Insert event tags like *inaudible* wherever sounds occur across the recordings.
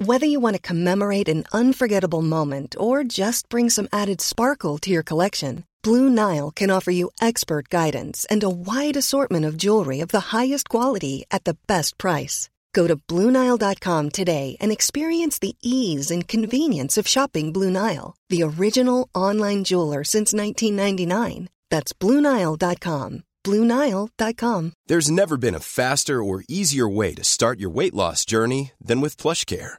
Whether you want to commemorate an unforgettable moment or just bring some added sparkle to your collection, Blue Nile can offer you expert guidance and a wide assortment of jewelry of the highest quality at the best price. Go to BlueNile.com today and experience the ease and convenience of shopping Blue Nile, the original online jeweler since 1999. That's BlueNile.com. BlueNile.com. There's never been a faster or easier way to start your weight loss journey than with PlushCare.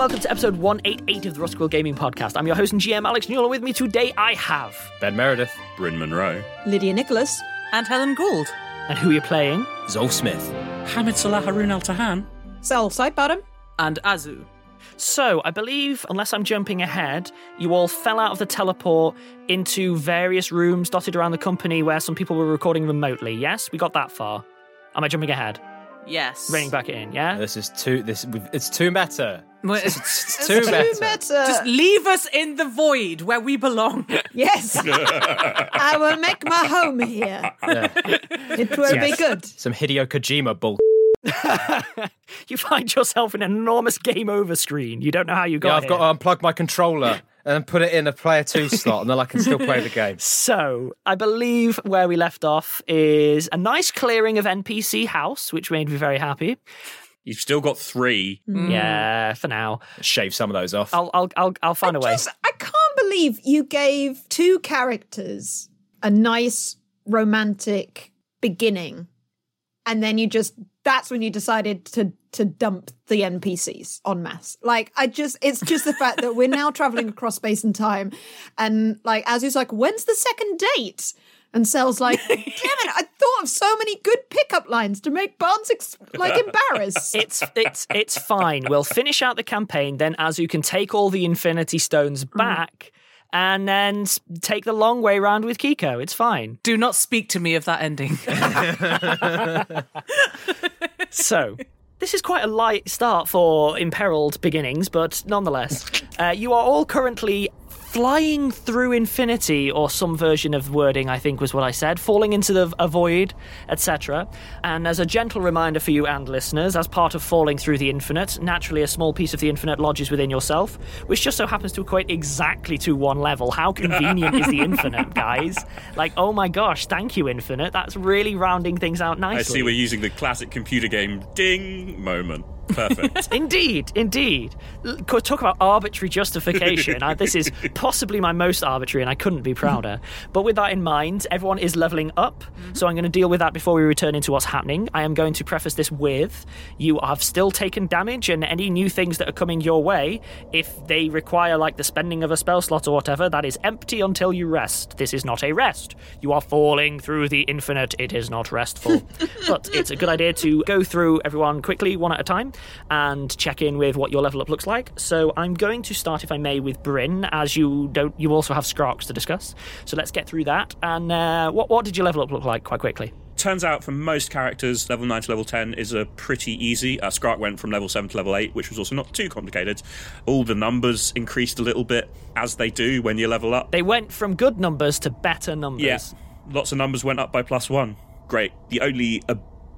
Welcome to episode 188 of the Rusty Quill Gaming Podcast. I'm your host and GM Alex Newell, and with me today I have. Ben Meredith, Bryn Monroe, Lydia Nicholas, and Helen Gould. And who are you playing? Zolf Smith, Hamid Salah Haroon Al Tahan, Cel Sidebottom, and Azu. So, I believe, unless I'm jumping ahead, you all fell out of the teleport into various rooms dotted around the company where some people were recording remotely. Yes, we got that far. Am I jumping ahead? Yes. Reining back in, yeah? This is too. This it's too meta. Well, It's, *laughs* it's too meta. Just leave us in the void where we belong. *laughs* Yes. *laughs* I will make my home here. It will be good. Some Hideo Kojima bull. you find yourself in an enormous game over screen. You don't know how you got Yeah, I've here. got to unplug my controller and then put it in a player two slot, and then I can still play the game. *laughs* So, I believe where we left off is a nice clearing of NPC house, which made me very happy. You've still got three. Mm. Yeah, for now. Shave some of those off. I'll I'll I'll, I'll find a way. Just, I can't believe you gave two characters a nice romantic beginning, and then you just that's when you decided to to dump the NPCs en masse. Like I just it's just the fact that we're now *laughs* traveling across space and time, and like as he's like, when's the second date? And Cel's like, damn it, I thought of so many good pickup lines to make Barnes ex- like embarrassed. *laughs* It's it's it's fine. We'll finish out the campaign, then Azu can take all the Infinity Stones mm. back, and then take the long way round with Kiko. It's fine. Do not speak to me of that ending. *laughs* So, this is quite a light start for imperiled beginnings, but nonetheless, *laughs* uh, you are all currently flying through infinity, or some version of wording, I think was what I said, falling into the a void, etc. And as a gentle reminder for you and listeners, as part of falling through the infinite, naturally a small piece of the infinite lodges within yourself, which just so happens to equate exactly to one level. How convenient is the *laughs* infinite, guys? Like, oh my gosh, thank you, infinite. That's really rounding things out nicely. I see we're using the classic computer game ding moment. Perfect. *laughs* Indeed, indeed. Talk about arbitrary justification. This is *laughs* possibly my most arbitrary, and I couldn't be prouder. But with that in mind, everyone is leveling up, mm-hmm. so I'm going to deal with that before we return into what's happening. I am going to preface this with you have still taken damage, and any new things that are coming your way, if they require like the spending of a spell slot or whatever, that is empty until you rest. This is not a rest. You are falling through the infinite. It is not restful. *laughs* but it's a good idea to go through everyone quickly, one at a time, and check in with what your level up looks like. So I'm going to start, if I may, with Bryn, as you don't. You also have Skrark to discuss. So let's get through that. And uh, what what did your level up look like, quite quickly? Turns out for most characters, level 9 to level 10 is a pretty easy. Uh, Skrark went from level 7 to level 8, which was also not too complicated. All the numbers increased a little bit, as they do when you level up. They went from good numbers to better numbers. Yeah, lots of numbers went up by plus one. Great. The only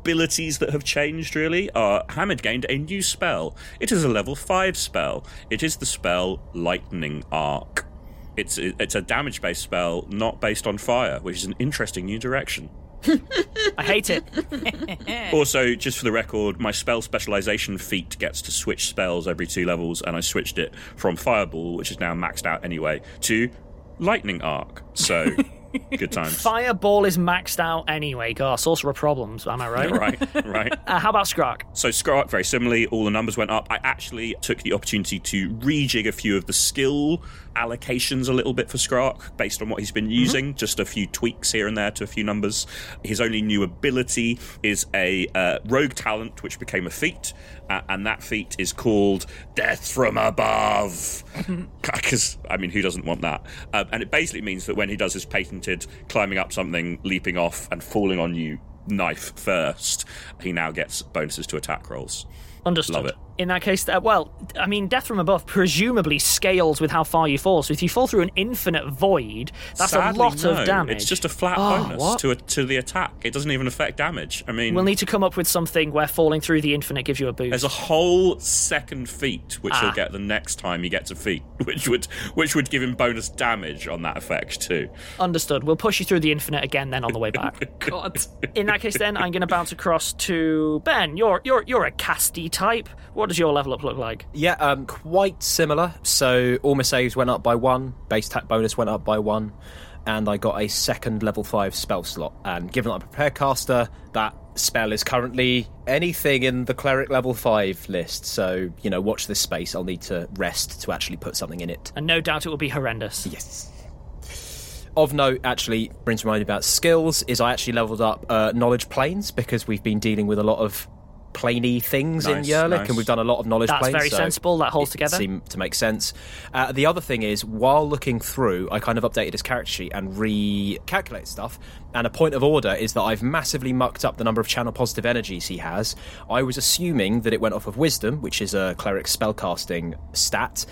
abilities that have changed really are Hamid gained a new spell. It is a level five spell. It is the spell Lightning Arc. It's it's a damage based spell, not based on fire, which is an interesting new direction. *laughs* I hate it. *laughs* *laughs* Also, just for the record, my spell specialization feat gets to switch spells every two levels, and I switched it from Fireball, which is now maxed out anyway, to Lightning Arc. So, good *laughs* times. Fireball is maxed out anyway. God, sorcerer problems. Am I right? right, *laughs* right. Uh, how about Skrark? So Skrark, very similarly, all the numbers went up. I actually took the opportunity to rejig a few of the skill allocations a little bit for Skrark based on what he's been using. Just a few tweaks here and there to a few numbers. His only new ability is a uh, rogue talent, which became a feat, uh, and that feat is called Death from Above. *laughs* Because I mean, who doesn't want that? Um, and it basically means that when he does his climbing up something, leaping off, and falling on you knife first, he now gets bonuses to attack rolls. Understood. Love it. In that case, uh, well, I mean, death from above presumably scales with how far you fall. So if you fall through an infinite void, that's Sadly, a lot no. of damage. It's just a flat Oh, bonus what? to a, to the attack. It doesn't even affect damage. I mean, We'll need to come up with something where falling through the infinite gives you a boost. there's a whole second feat which Ah. he'll get the next time he gets a feat, *laughs* which would which would give him bonus damage on that effect too. Understood. We'll push you through the infinite again then on the way *laughs* back. God. In that case, then I'm going to bounce across to Ben. You're you're you're a casty type. What does your level up look like? Yeah, um, quite similar. So all my saves went up by one, base attack bonus went up by one, and I got a second level five spell slot. And given that I'm a prepare caster, that spell is currently anything in the cleric level five list. So you know, watch this space. I'll need to rest to actually put something in it. And no doubt it will be horrendous. Yes. Of note, actually, brings to mind about skills is I actually leveled up uh, knowledge planes because we've been dealing with a lot of planey things in Yerlik, nice. and we've done a lot of knowledge That's planes. very so sensible, that holds it together. Seemed to make sense. Uh, the other thing is, while looking through, I kind of updated his character sheet and recalculated stuff. And a point of order is that I've massively mucked up the number of channel positive energies he has. I was assuming that it went off of wisdom, which is a cleric spellcasting stat.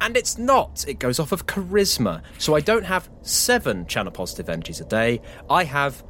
And it's not. It goes off of charisma. So I don't have seven channel positive energies a day. I have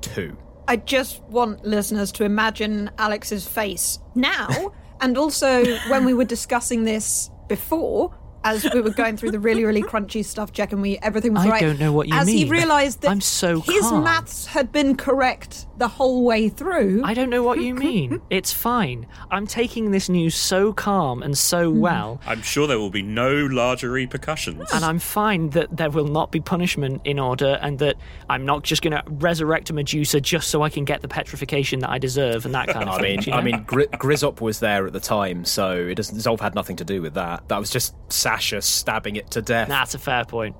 two. I just want listeners to imagine Alex's face now, *laughs* and also when we were discussing this before, as we were going through the really, really *laughs* crunchy stuff, checking we everything was I right. I don't know what you as he realised that I'm so his calm. maths had been correct the whole way through. I don't know what you *laughs* mean. it's fine. I'm taking this news so calm and so Hmm. well. I'm sure there will be no larger repercussions. And I'm fine that there will not be punishment in order, and that I'm not just going to resurrect a Medusa just so I can get the petrification that I deserve and that *laughs* kind of I thing. mean, do you I mean, Gri- Grizzop was there at the time, so it doesn't. Zolf had nothing to do with that. That was just Sasha stabbing it to death. That's a fair point.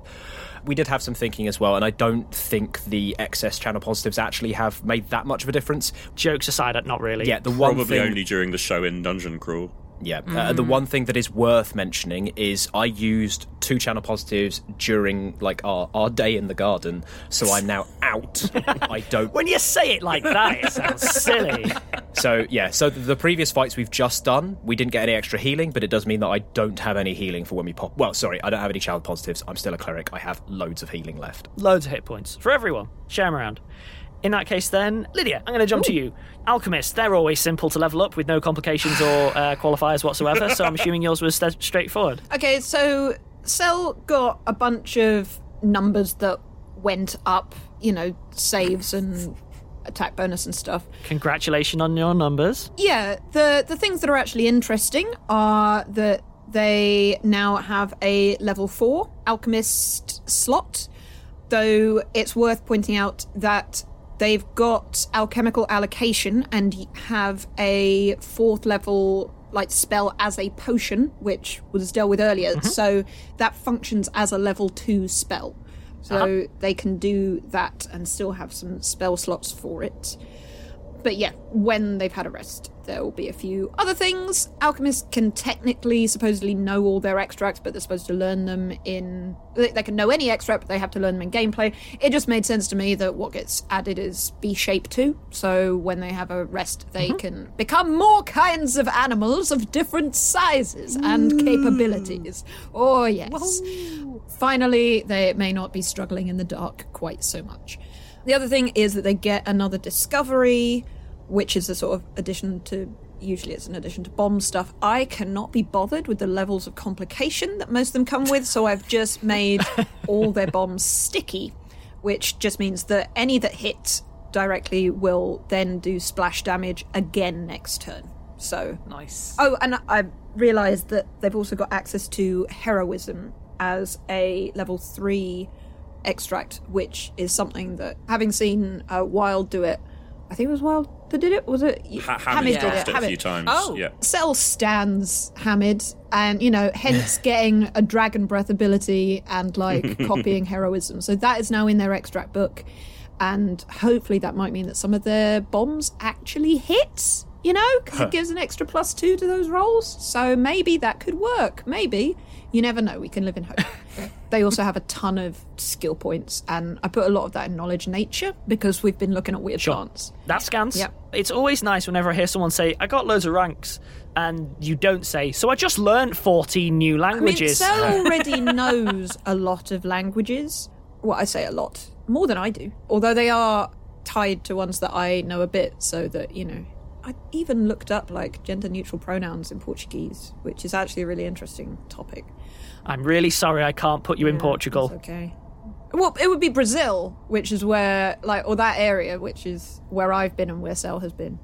We did have some thinking as well, and I don't think the excess channel positives actually have made that much of a difference. Jokes aside, not really. Yeah, the one Probably thing. only during the show in Dungeon Crawl. Yeah, uh, the one thing that is worth mentioning is I used two channel positives during like our, our day in the garden, so I'm now out. *laughs* I don't. When you say it like that, it sounds silly. So yeah, so the, the previous fights we've just done, we didn't get any extra healing, but it does mean that I don't have any healing for when we pop. Well, sorry, I don't have any child positives. I'm still a cleric. I have loads of healing left. Loads of hit points for everyone. Share them around. In that case, then, Lydia, I'm going to jump to you. Alchemist, they're always simple to level up with no complications or uh, qualifiers whatsoever, so I'm assuming yours was st- straightforward. Okay, so Cel got a bunch of numbers that went up, you know, saves and attack bonus and stuff. Congratulations on your numbers. Yeah, the the things that are actually interesting are that they now have a level 4 alchemist slot, though it's worth pointing out that they've got alchemical allocation and have a fourth level like spell as a potion which was dealt with earlier. Mm-hmm. So that functions as a level 2 spell. So uh-huh. they can do that and still have some spell slots for it. But yeah, when they've had a rest, there will be a few other things. Alchemists can technically, supposedly, know all their extracts, but they're supposed to learn them in. They they can know any extract, but they have to learn them in gameplay. It just made sense to me that what gets added is beast shape two. So when they have a rest, they mm-hmm. can become more kinds of animals of different sizes and mm. capabilities. Oh, yes. Finally, they may not be struggling in the dark quite so much. The other thing is that they get another discovery, which is a sort of addition to. Usually, it's an addition to bomb stuff. I cannot be bothered with the levels of complication that most of them come with, so I've just made *laughs* all their bombs sticky, which just means that any that hit directly will then do splash damage again next turn. So Nice. Oh, and I realised that they've also got access to heroism as a level three extract, which is something that, having seen uh, Wilde do it, I think it was Wilde that did it. Was it Ha- Hamid cast it a Hamid. few times. Oh, yeah. Cel stands Hamid, and you know, hence *laughs* getting a dragon breath ability and like *laughs* copying heroism. So that is now in their extract book, and hopefully that might mean that some of their bombs actually hit. You know, because Huh. it gives an extra plus two to those rolls. So maybe that could work. Maybe you never know. We can live in hope. *laughs* they also have a ton of skill points, and I put a lot of that in knowledge nature because we've been looking at weird plants. That scans. Yep. It's always nice whenever I hear someone say, I got loads of ranks, and you don't say, so I just learned 14 new languages. I mean, *laughs* already knows a lot of languages. Well, I say a lot, more than I do. Although they are tied to ones that I know a bit, so that, you know. I even looked up like gender neutral pronouns in Portuguese, which is actually a really interesting topic. I'm really sorry I can't put you in Portugal. Okay. Well, it would be Brazil, which is where, like, or that area, which is where I've been and where Cel has been.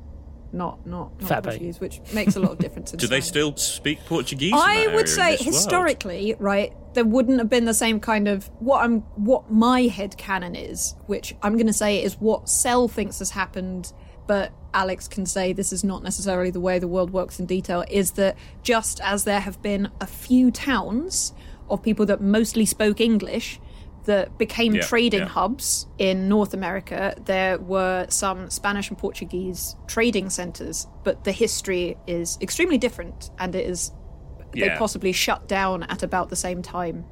Not, not, not Fair play. Portuguese, which makes a lot of difference. *laughs* in Do they still speak Portuguese? in I that area would in say this world? historically, right, there wouldn't have been the same kind of what I'm what my head canon is, which I'm going to say is what Cel thinks has happened, but Alex can say this is not necessarily the way the world works in detail. Is that just as there have been a few towns of people that mostly spoke English, that became Yeah, trading yeah. hubs in North America. There were some Spanish and Portuguese trading centers, but the history is extremely different, and it is they possibly shut down at about the same time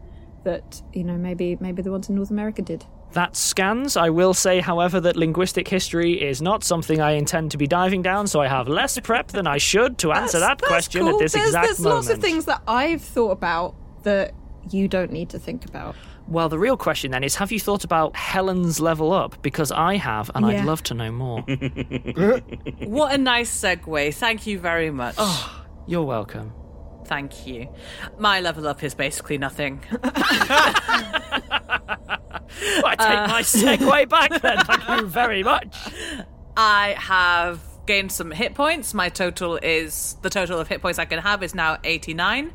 that you know maybe maybe the ones in North America did. That scans. I will say, however, that linguistic history is not something I intend to be diving down, so I have less prep than I should to answer that question cool. at this there's, exact there's moment. lots of things that I've thought about that you don't need to think about. Well, the real question then is have you thought about Helen's level up? Because I have, and Yeah. I'd love to know more. *laughs* What a nice segue. Thank you very much. Oh. You're welcome. Thank you. My level up is basically nothing. *laughs* I take my uh, segue *laughs* back then. Thank you very much. I have gained some hit points. My total is the total of hit points I can have is now 89.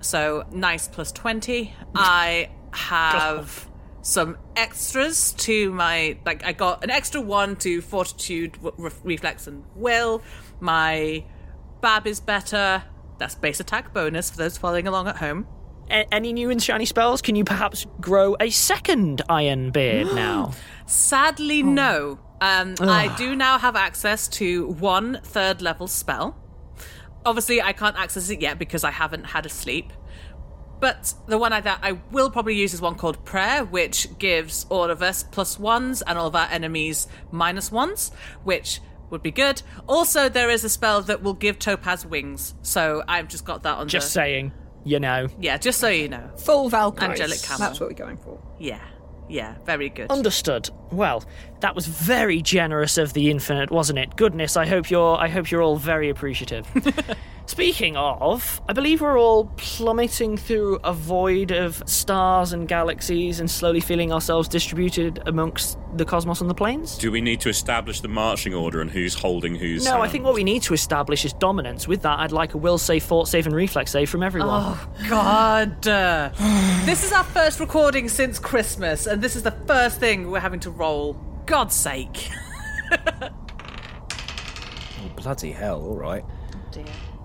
So nice plus 20. I have some extras to my like I got an extra 1 to fortitude, re- reflex and will. My bab is better. That's base attack bonus for those following along at home. A- any new and shiny spells? Can you perhaps grow a second Iron Beard *gasps* now? Sadly, no. Um, I do now have access to one third level spell. Obviously, I can't access it yet because I haven't had a sleep. But the one I, that I will probably use is one called Prayer, which gives all of us plus ones and all of our enemies minus ones, which would be good. Also, there is a spell that will give Topaz wings, so I've just got that on Just the. saying, you know. Yeah, just so you know. Full Valkyrie. Angelic camo. That's what we're going for. Yeah, yeah, very good. Understood. Well, that was very generous of the Infinite, wasn't it? Goodness, I hope you're I hope you're all very appreciative. *laughs* Speaking of, I believe we're all plummeting through a void of stars and galaxies and slowly feeling ourselves distributed amongst the cosmos and the planes. Do we need to establish the marching order and who's holding whose? No, I think what we need to establish is dominance. With that, I'd like a will save, fort save, and reflex save from everyone. Oh God! *sighs* This is our first recording since Christmas, and this is the first thing we're having to roll. God's sake! *laughs* Oh, bloody hell, alright.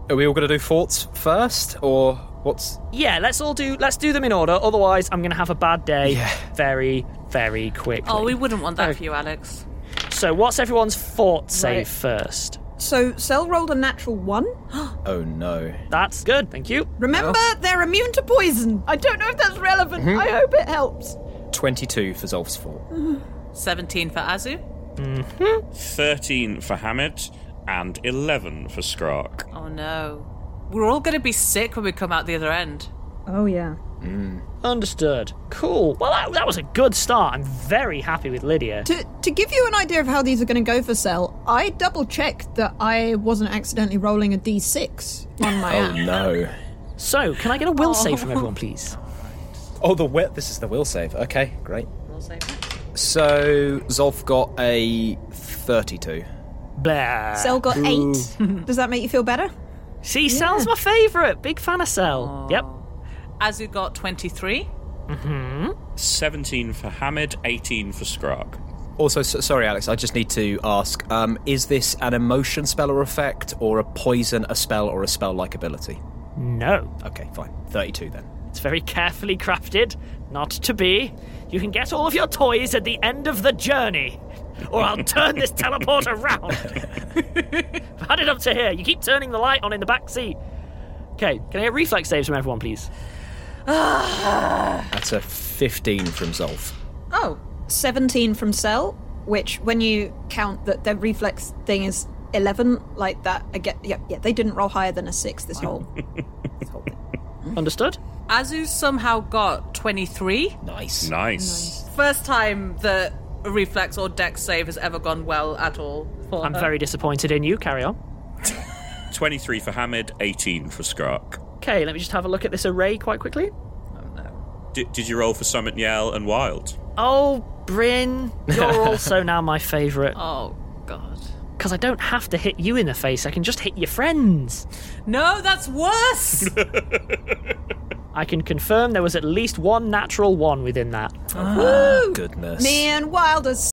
Are we all going to do forts first, or what's. Yeah, let's all do let's do them in order. Otherwise, I'm going to have a bad day yeah. very, very quickly. Oh, we wouldn't want that for you, Alex. So, what's everyone's fort save Right. first? So Cel rolled a natural one. *gasps* Oh no. That's good, thank you. Remember, they're immune to poison. I don't know if that's relevant. Mhm. I hope it helps. 22 for Zolf's fort. *laughs* Seventeen for Azu. Thirteen for Hamid and eleven for Skrark. Oh no, we're all going to be sick when we come out the other end. Oh yeah. Hmm. Understood. Cool. Well, that, that was a good start. I'm very happy with Lydia. To to give you an idea of how these are going to go for Cel, I double checked that I wasn't accidentally rolling a d6 on my Oh app. no. So, can I get a will save from oh. everyone, please? Oh, the will. This is the will save. Okay, great. We'll say that. So Zolf got a 32. Blah. Cel got Ooh. eight. *laughs* Does that make you feel better? See, Cel's my favourite. Big fan of Cel. Yep. Azu got twenty-three. Mm-hmm. Seventeen for Hamid, eighteen for Skrark. Also, s sorry, Alex. I just need to ask: um, Is this an emotion spell or effect, or a poison, a spell, or a spell-like ability? No. Okay, fine. Thirty-two then. It's very carefully crafted. Not to be. You can get all of your toys at the end of the journey. Or I'll turn this teleport around. I've had it up to here. You keep turning the light on in the back seat. Okay, can I get reflex saves from everyone, please? That's a fifteen from Zolf. Oh, 17 from Cel, which when you count that their reflex thing is 11, like that, I get, yeah, yeah, they didn't roll higher than a 6 this whole. *laughs* This Thing. Understood? Azu somehow got twenty-three. Nice. Nice. First time that a reflex or dex save has ever gone well at all. for I'm her. very disappointed in you. Carry on. *laughs* Twenty-three for Hamid, eighteen for Skrark. Okay, let me just have a look at this array quite quickly. Did, did you roll for Summit Yell and Wilde? Oh, Bryn, you're also *laughs* now my favourite. Oh God. Because I don't have to hit you in the face, I can just hit your friends. No, that's worse. *laughs* I can confirm there was at least one natural one within that. Ah, Woo! Goodness. Me and Wilders.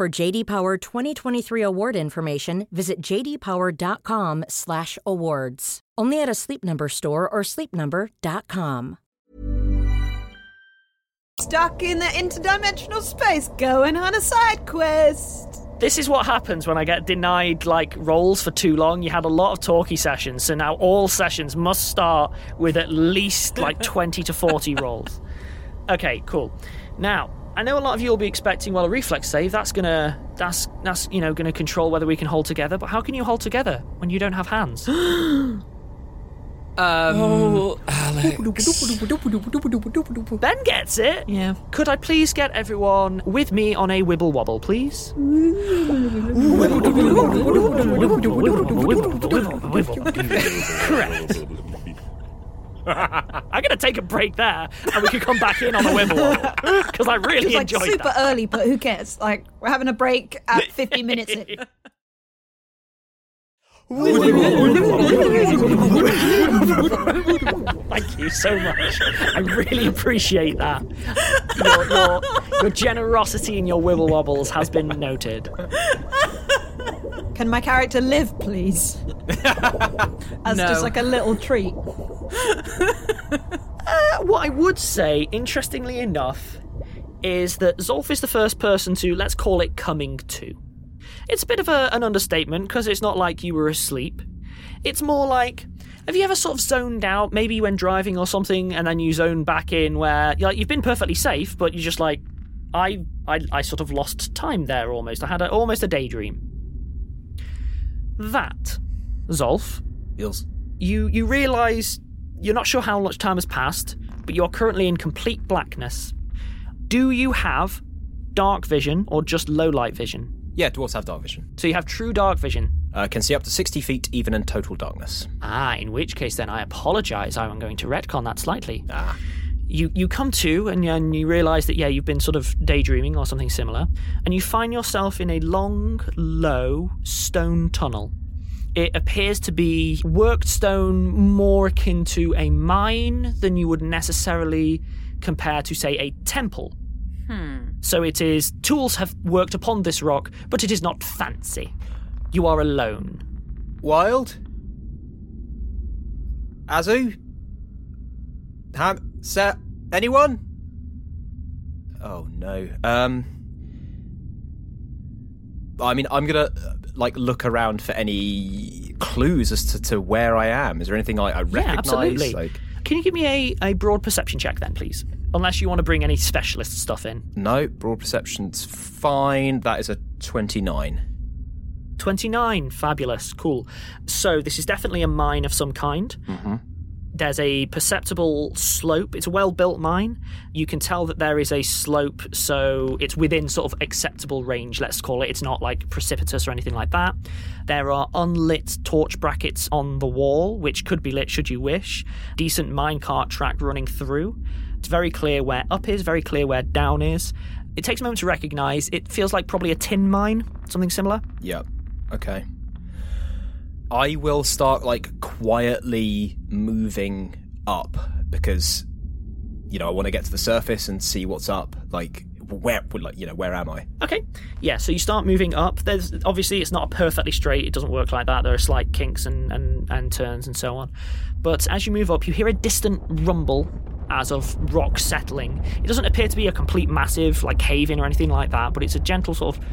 For JD Power 2023 award information, visit jdpower.com/awards. Only at a Sleep Number store or sleepnumber.com. Stuck in the interdimensional space, going on a side quest. This is what happens when I get denied like roles for too long. You had a lot of talky sessions, so now all sessions must start with at least like *laughs* 20 to 40 rolls. Okay, cool. Now, I know a lot of you will be expecting well a reflex save that's going to that's that's you know going to control whether we can hold together, but how can you hold together when you don't have hands? Um, Alex. Ben gets it. Yeah. Could I please get everyone with me on a wibble wobble, please? Correct. *laughs* I'm gonna take a break there, and we can come back in on a wibble wobble. because I really It's like enjoyed super that. early, but who cares? Like we're having a break at *laughs* 50 minutes in. Thank you so much. I really appreciate that. Your, your, your generosity in your wibble wobbles has been noted. Can my character live, please? *laughs* As No. just like a little treat. *laughs* Uh, what I would say, interestingly enough, is that Zolf is the first person to, let's call it, coming to. It's a bit of a, an understatement because it's not like you were asleep. It's more like, have you ever sort of zoned out, maybe when driving or something, and then you zone back in where like, you've been perfectly safe, but you're just like, I, I, I sort of lost time there almost. I had a, almost a daydream. That, Zolf, Yes. you you realise you're not sure how much time has passed, but you're currently in complete blackness. Do you have dark vision or just low light vision? Yeah, dwarves have dark vision. So you have true dark vision. Uh, can see up to 60 feet even in total darkness. Ah, in which case then I apologise. I'm going to retcon that slightly. Ah. You you come to and, and you realise that yeah you've been sort of daydreaming or something similar, and you find yourself in a long, low stone tunnel. It appears to be worked stone more akin to a mine than you would necessarily compare to say a temple. Hmm. So it is tools have worked upon this rock, but it is not fancy. You are alone. Wilde? Azu? Ham? Set? Anyone? Oh no. Um. I mean, I'm gonna uh, like look around for any clues as to, to where I am. Is there anything I, I Yeah, absolutely. Like, Can you give me a, a broad perception check then, please? Unless you want to bring any specialist stuff in. no, broad perception's fine. That is a twenty-nine. 29, fabulous, cool. So this is definitely a mine of some kind. Mm-hmm. There's a perceptible slope. It's a well built mine. You can tell that there is a slope, so it's within sort of acceptable range, let's call it. It's not like precipitous or anything like that. There are unlit torch brackets on the wall, which could be lit should you wish. Decent minecart track running through. It's very clear where up is, very clear where down is. It takes a moment to recognize. It feels like probably a tin mine, something similar. Yep. Okay. I will start like quietly moving up because you know I want to get to the surface and see what's up. Like where, like you know, where am I? Okay. Yeah, so you start moving up. There's obviously it's not perfectly straight. It doesn't work like that. There are slight kinks and, and, and turns and so on. But as you move up, you hear a distant rumble as of rock settling. It doesn't appear to be a complete massive like cave in or anything like that, but it's a gentle sort of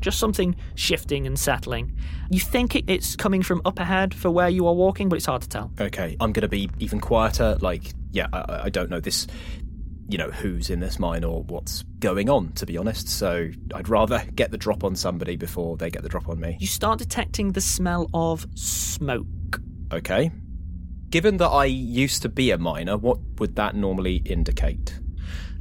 just something shifting and settling. You think it's coming from up ahead for where you are walking, but it's hard to tell. Okay, I'm going to be even quieter. Like, yeah, I, I don't know this you know who's in this mine or what's going on to be honest so i'd rather get the drop on somebody before they get the drop on me you start detecting the smell of smoke okay given that i used to be a miner what would that normally indicate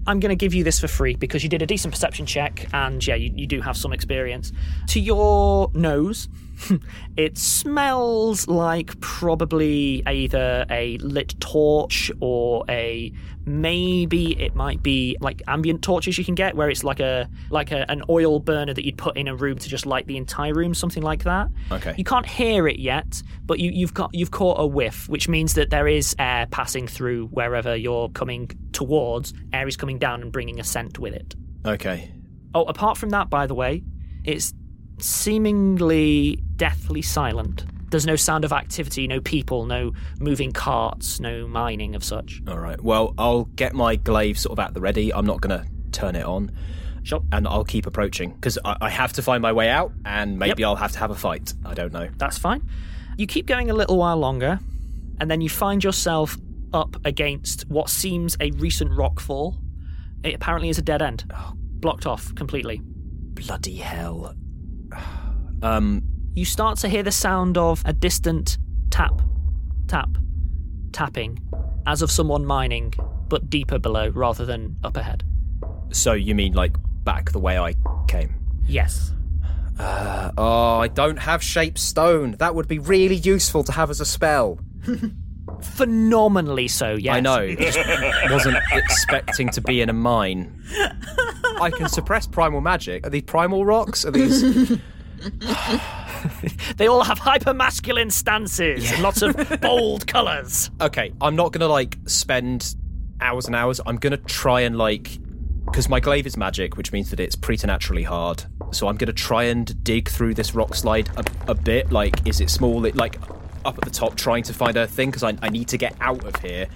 I'm going to give you this for free because you did a decent perception check and yeah, you, you do have some experience. To your nose, *laughs* it smells like probably either a lit torch or a maybe it might be like ambient torches you can get where it's like a like a, an oil burner that you'd put in a room to just light the entire room something like that okay you can't hear it yet but you, you've got you've caught a whiff which means that there is air passing through wherever you're coming towards air is coming down and bringing a scent with it okay oh apart from that by the way it's seemingly deathly silent. There's no sound of activity, no people, no moving carts, no mining of such. All right. Well, I'll get my glaive sort of at the ready. I'm not going to turn it on. Sure. And I'll keep approaching because I-, I, have to find my way out and maybe yep. I'll have to have a fight. I don't know. That's fine. You keep going a little while longer and then you find yourself up against what seems a recent rock fall. It apparently is a dead end, oh. blocked off completely. Bloody hell. *sighs* Um, you start to hear the sound of a distant tap, tap, tapping, as of someone mining, but deeper below rather than up ahead. So you mean like back the way I came? Yes. Uh, oh, I don't have shape stone. That would be really useful to have as a spell. *laughs* Phenomenally so, yes. I know. Just wasn't expecting to be in a mine. I can suppress primal magic. Are these primal rocks? Are these *sighs* they all have hyper masculine stances yeah. and lots of bold colours. Okay, I'm not gonna like spend hours and hours. I'm gonna try and like because my glaive is magic, which means that it's preternaturally hard. So I'm gonna try and dig through this rock slide a, a bit. Like, is it small? It, like up at the top, trying to find a thing because I, I need to get out of here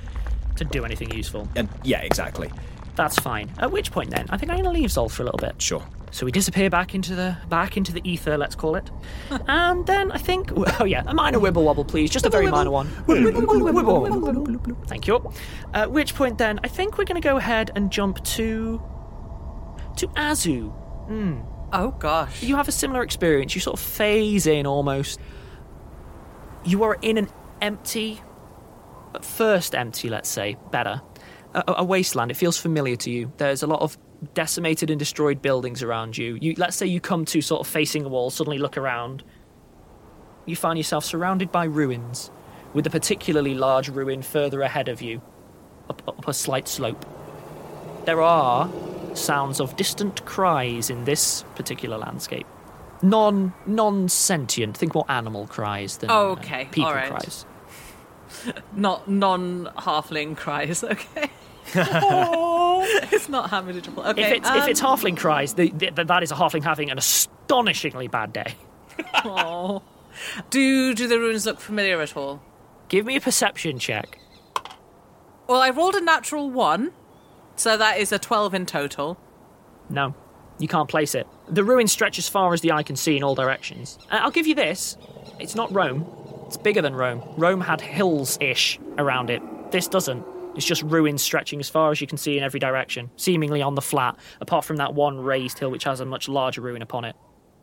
to do anything useful. And yeah, exactly. That's fine. At which point, then, I think I'm gonna leave Zolf for a little bit. Sure. So we disappear back into the back into the ether, let's call it. and then I think, oh yeah, a minor wibble wobble, please, just a very minor one. Thank you. At which point, then I think we're going to go ahead and jump to to Azu. Mm. Oh gosh, you have a similar experience. You sort of phase in almost. You are in an empty, first empty, let's say, better, a, a wasteland. It feels familiar to you. There's a lot of decimated and destroyed buildings around you. You let's say you come to sort of facing a wall, suddenly look around. You find yourself surrounded by ruins, with a particularly large ruin further ahead of you, up, up a slight slope. There are sounds of distant cries in this particular landscape. Non non sentient, think more animal cries than oh, okay. Uh, people right. cries. *laughs* Not non halfling cries, *laughs* *laughs* okay. it's not manageable. Okay, if it's, um, if it's halfling cries, the, the, that is a halfling having an astonishingly bad day. oh. Do do the runes look familiar at all? Give me a perception check. Well, I rolled a natural one, so that is a twelve in total. No, you can't place it. The ruins stretch as far as the eye can see in all directions. Uh, I'll give you this: it's not Rome. It's bigger than Rome. Rome had hills ish around it. This doesn't. It's just ruins stretching as far as you can see in every direction, seemingly on the flat, apart from that one raised hill which has a much larger ruin upon it.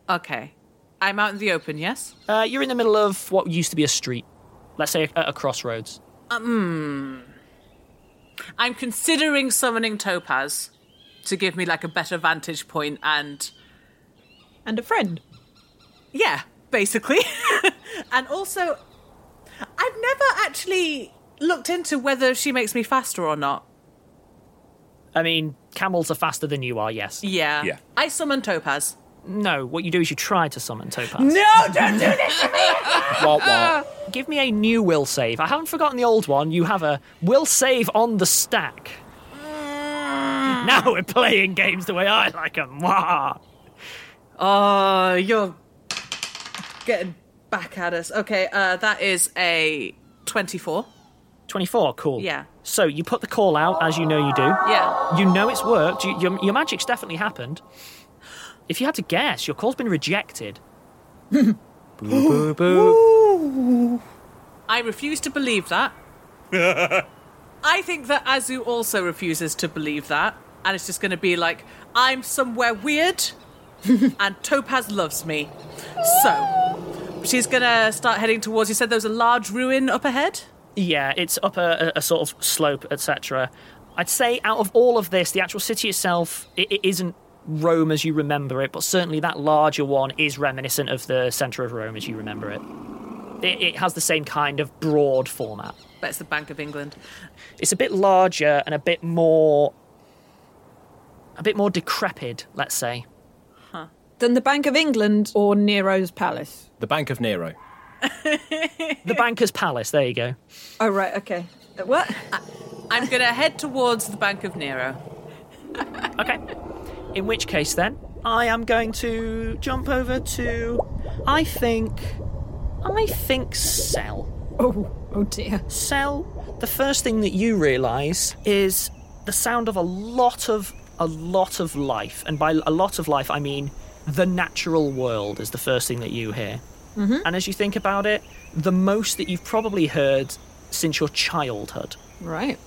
Okay. I'm out in the open, yes? Uh, you're in the middle of what used to be a street. Let's say a, a crossroads. Um, I'm considering summoning Topaz to give me like a better vantage point and. And a friend. Yeah, basically. *laughs* and also, I've never actually looked into whether she makes me faster or not. I mean, camels are faster than you are, yes. Yeah. Yeah. I summon Topaz. No, what you do is you try to summon Topaz. No, don't do this to me! *laughs* What, what? Give me a new will save. I haven't forgotten the old one. You have a will save on the stack. *laughs* Now we're playing games the way I like them. Wah. Oh, you're getting back at us. Okay, uh, that is a 24. 24, cool. Yeah. So you put the call out, as you know you do. Yeah. You know it's worked. You, your, your magic's definitely happened. If you had to guess, your call's been rejected. *laughs* boo, boo, boo. I refuse to believe that. *laughs* I think that Azu also refuses to believe that. And it's just going to be like, I'm somewhere weird *laughs* and Topaz loves me. So, she's going to start heading towards, you said there was a large ruin up ahead? Yeah, it's up a, a, a sort of slope, etc. I'd say out of all of this, the actual city itself, it, it isn't Rome as you remember it, but certainly that larger one is reminiscent of the centre of Rome as you remember it. It, it has the same kind of broad format. But it's the Bank of England. It's a bit larger and a bit more. A bit more decrepit, let's say. Than the Bank of England or Nero's palace. The Bank of Nero. *laughs* The Banker's Palace, there you go. Oh right, okay. Uh, What? I'm going to head towards the Bank of Nero. *laughs* Okay. In which case, then, I am going to jump over to. I think. I think Cel. Oh, oh dear. Cel, the first thing that you realise is the sound of a lot of. A lot of life. And by a lot of life, I mean the natural world is the first thing that you hear. Mhm. And as you think about it, the most that you've probably heard since your childhood. Right.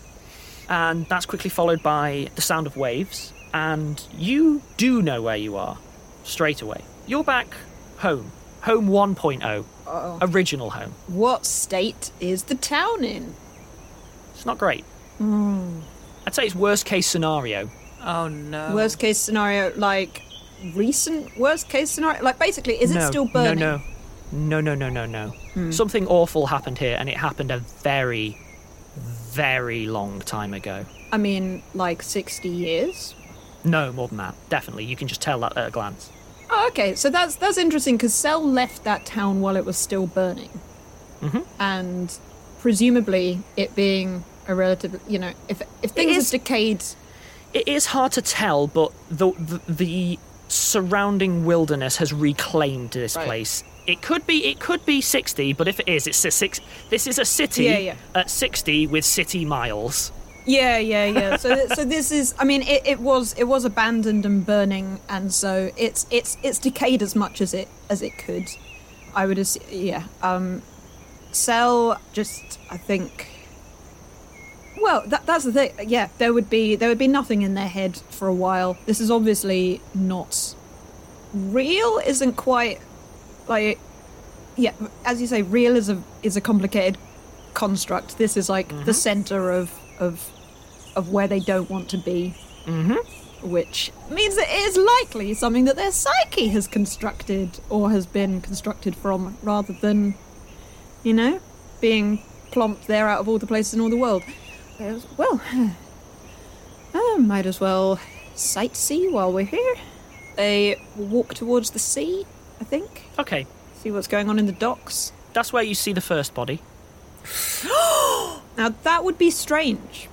And that's quickly followed by the sound of waves. And you do know where you are straight away. You're back home. Home 1.0. Uh-oh. Original home. What state is the town in? It's not great. Hmm. I'd say it's worst case scenario. Oh no. Worst case scenario, like recent worst case scenario? Like basically, is it still burning? No, no. No, no, no, no, no. Hmm. Something awful happened here, and it happened a very, very long time ago. I mean, like 60 years? No, more than that. Definitely. You can just tell that at a glance. Oh, okay, so that's that's interesting because Cel left that town while it was still burning, Mhm. and presumably it being a relative, you know, if if things is- have decayed, It is hard to tell, but the the, the surrounding wilderness has reclaimed this Right. place. It could be it could be sixty, but if it is, it's a six. This is a city Yeah, yeah. at sixty with city miles. yeah, yeah, yeah. So *laughs* so this is, I mean, it, it was it was abandoned and burning, and so it's it's it's decayed as much as it as it could. I would assume, yeah. Um, Cel just, I think. Well, that, that's the thing. Yeah, there would be there would be nothing in their head for a while. This is obviously not real. Isn't quite like yeah. As you say, real is a is a complicated construct. This is like the center of of of where they don't want to be, Mm-hmm. which means it is likely something that their psyche has constructed or has been constructed from, rather than you know being plomped there out of all the places in all the world. There's- Well, *sighs* I might as well sightsee while we're here. They walk towards the sea, I think. Okay, See what's going on in the docks. that's where you see the first body. *gasps* Now that would be strange,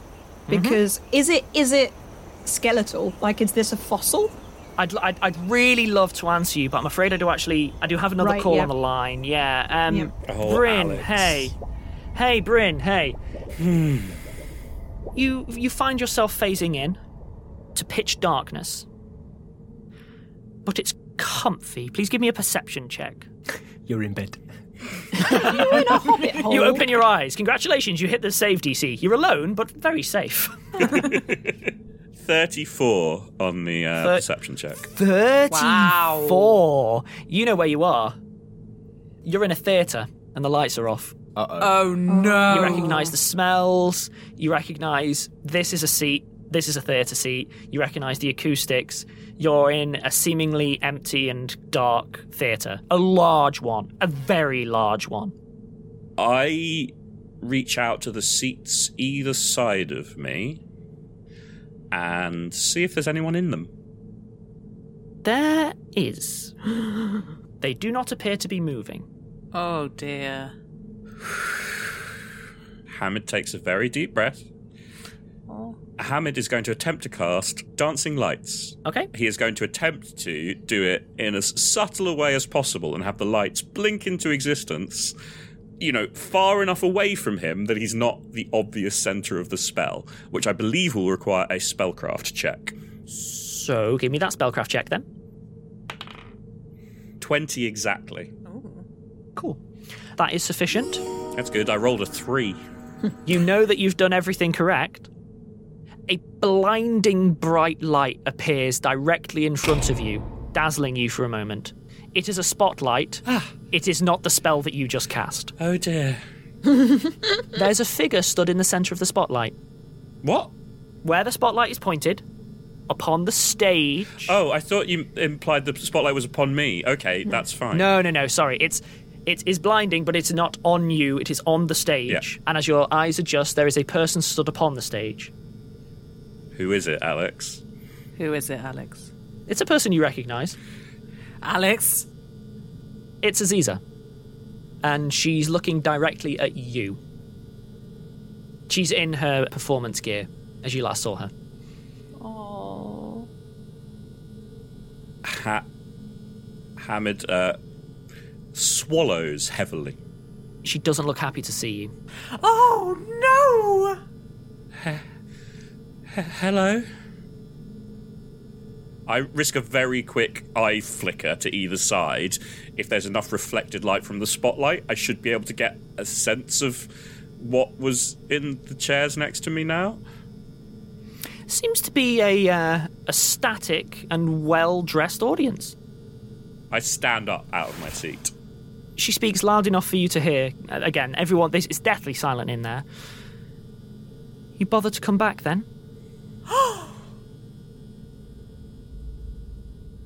because is it is it skeletal? Like, is this a fossil? I'd, I'd, I'd really love to answer you, but I'm afraid I do actually. I do have another Right, call yeah. on the line. Yeah. Um, Yeah. Oh, Bryn, Alex. hey, hey, Bryn, hey. You you find yourself phasing in to pitch darkness, but it's comfy. Please give me a perception check. *laughs* You're in bed. *laughs* You're in a hobbit *laughs* hole. You open your eyes. Congratulations, you hit the save DC. You're alone, but very safe. 34 on the uh, Thir- perception check. 34. You know where you are. You're in a theatre, and the lights are off. Uh oh. Oh no. You recognise the smells. You recognise this is a seat. This is a theatre seat. You recognise the acoustics. You're in a seemingly empty and dark theatre. A large one. A very large one. I reach out to the seats either side of me and see if there's anyone in them. There is. *gasps* they do not appear to be moving. Oh dear. Hamid takes a very deep breath. Oh. Hamid is going to attempt to cast Dancing Lights. Okay. He is going to attempt to do it in as subtle a way as possible and have the lights blink into existence, you know, far enough away from him that he's not the obvious center of the spell, which I believe will require a spellcraft check. So give me that spellcraft check then. 20 exactly. Oh. Cool. That is sufficient. That's good. I rolled a 3. *laughs* You know that you've done everything correct. A blinding bright light appears directly in front of you, dazzling you for a moment. It is a spotlight. Ah. It is not the spell that you just cast. Oh dear. *laughs* There's a figure stood in the centre of the spotlight. What? Where the spotlight is pointed, upon the stage. Oh, I thought you implied the spotlight was upon me. Okay, that's fine. No, no, no. Sorry, it's it is blinding, but it's not on you. It is on the stage. Yeah. And as your eyes adjust, there is a person stood upon the stage. Who is it, Alex? Who is it, Alex? It's a person you recognise. Alex? It's Aziza. And she's looking directly at you. She's in her performance gear, as you last saw her. Oh. Ha- Hamid uh, swallows heavily. She doesn't look happy to see you. Oh no! Hello? I risk a very quick eye flicker to either side. If there's enough reflected light from the spotlight, I should be able to get a sense of what was in the chairs next to me now. Seems to be a uh, a static and well dressed audience. I stand up out of my seat. She speaks loud enough for you to hear. Uh, Again, everyone, this it's deathly silent in there. You bother to come back then? *gasps*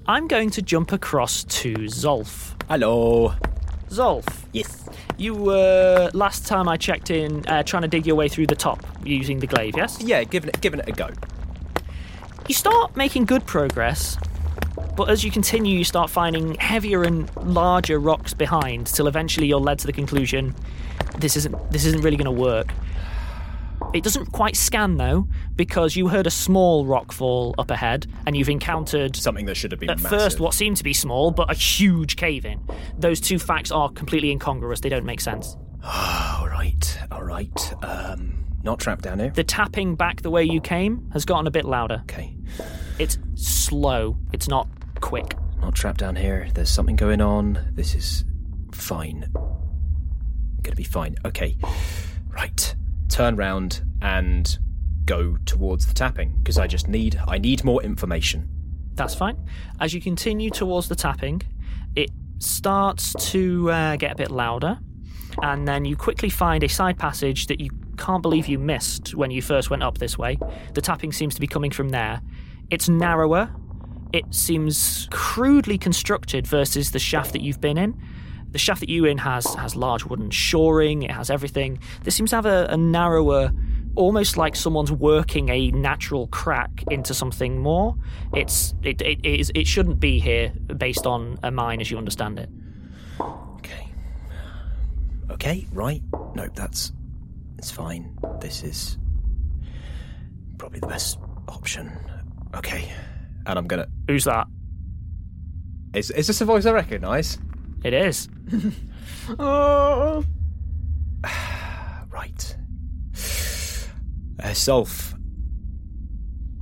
I'm going to jump across to Zolf. Hello. Zolf. Yes. You were last time I checked in uh, trying to dig your way through the top using the glaive, yes? Yeah, giving it giving it a go. You start making good progress, but as you continue, you start finding heavier and larger rocks behind, till eventually you're led to the conclusion this isn't this isn't really going to work. It doesn't quite scan though, because you heard a small rock fall up ahead, and you've encountered something that should have been at massive. first what seemed to be small, but a huge cave in. Those two facts are completely incongruous; they don't make sense. *sighs* all right, all right. Um, not trapped down here. The tapping back the way you came has gotten a bit louder. Okay. It's slow. It's not quick. Not trapped down here. There's something going on. This is fine. Gonna be fine. Okay. Right. Turn round and go towards the tapping because I just need I need more information. That's fine. As you continue towards the tapping, it starts to uh, get a bit louder, and then you quickly find a side passage that you can't believe you missed when you first went up this way. The tapping seems to be coming from there. It's narrower. It seems crudely constructed versus the shaft that you've been in. The shaft that you in has has large wooden shoring. It has everything. This seems to have a, a narrower, almost like someone's working a natural crack into something more. It's it it it, is, it shouldn't be here based on a mine as you understand it. Okay. Okay, right. No, that's it's fine. This is probably the best option. Okay. And I'm gonna Who's that? Is is this a voice I recognise? It is. *laughs* Oh. *sighs* Right. Uh, Herself.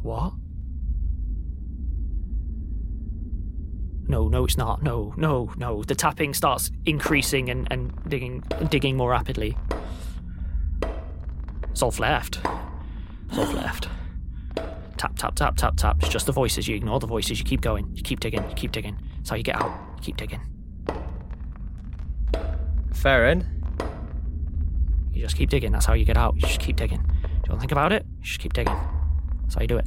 What? No, no, it's not. No, no, no. The tapping starts increasing and, and digging digging more rapidly. Zolf left. Zolf left. Tap, tap, tap, tap, tap. It's just the voices. You ignore the voices. You keep going. You keep digging. You keep digging. That's how you get out. You keep digging. Farron. You just keep digging. That's how you get out. You just keep digging. Do you want to think about it? You just keep digging. That's how you do it.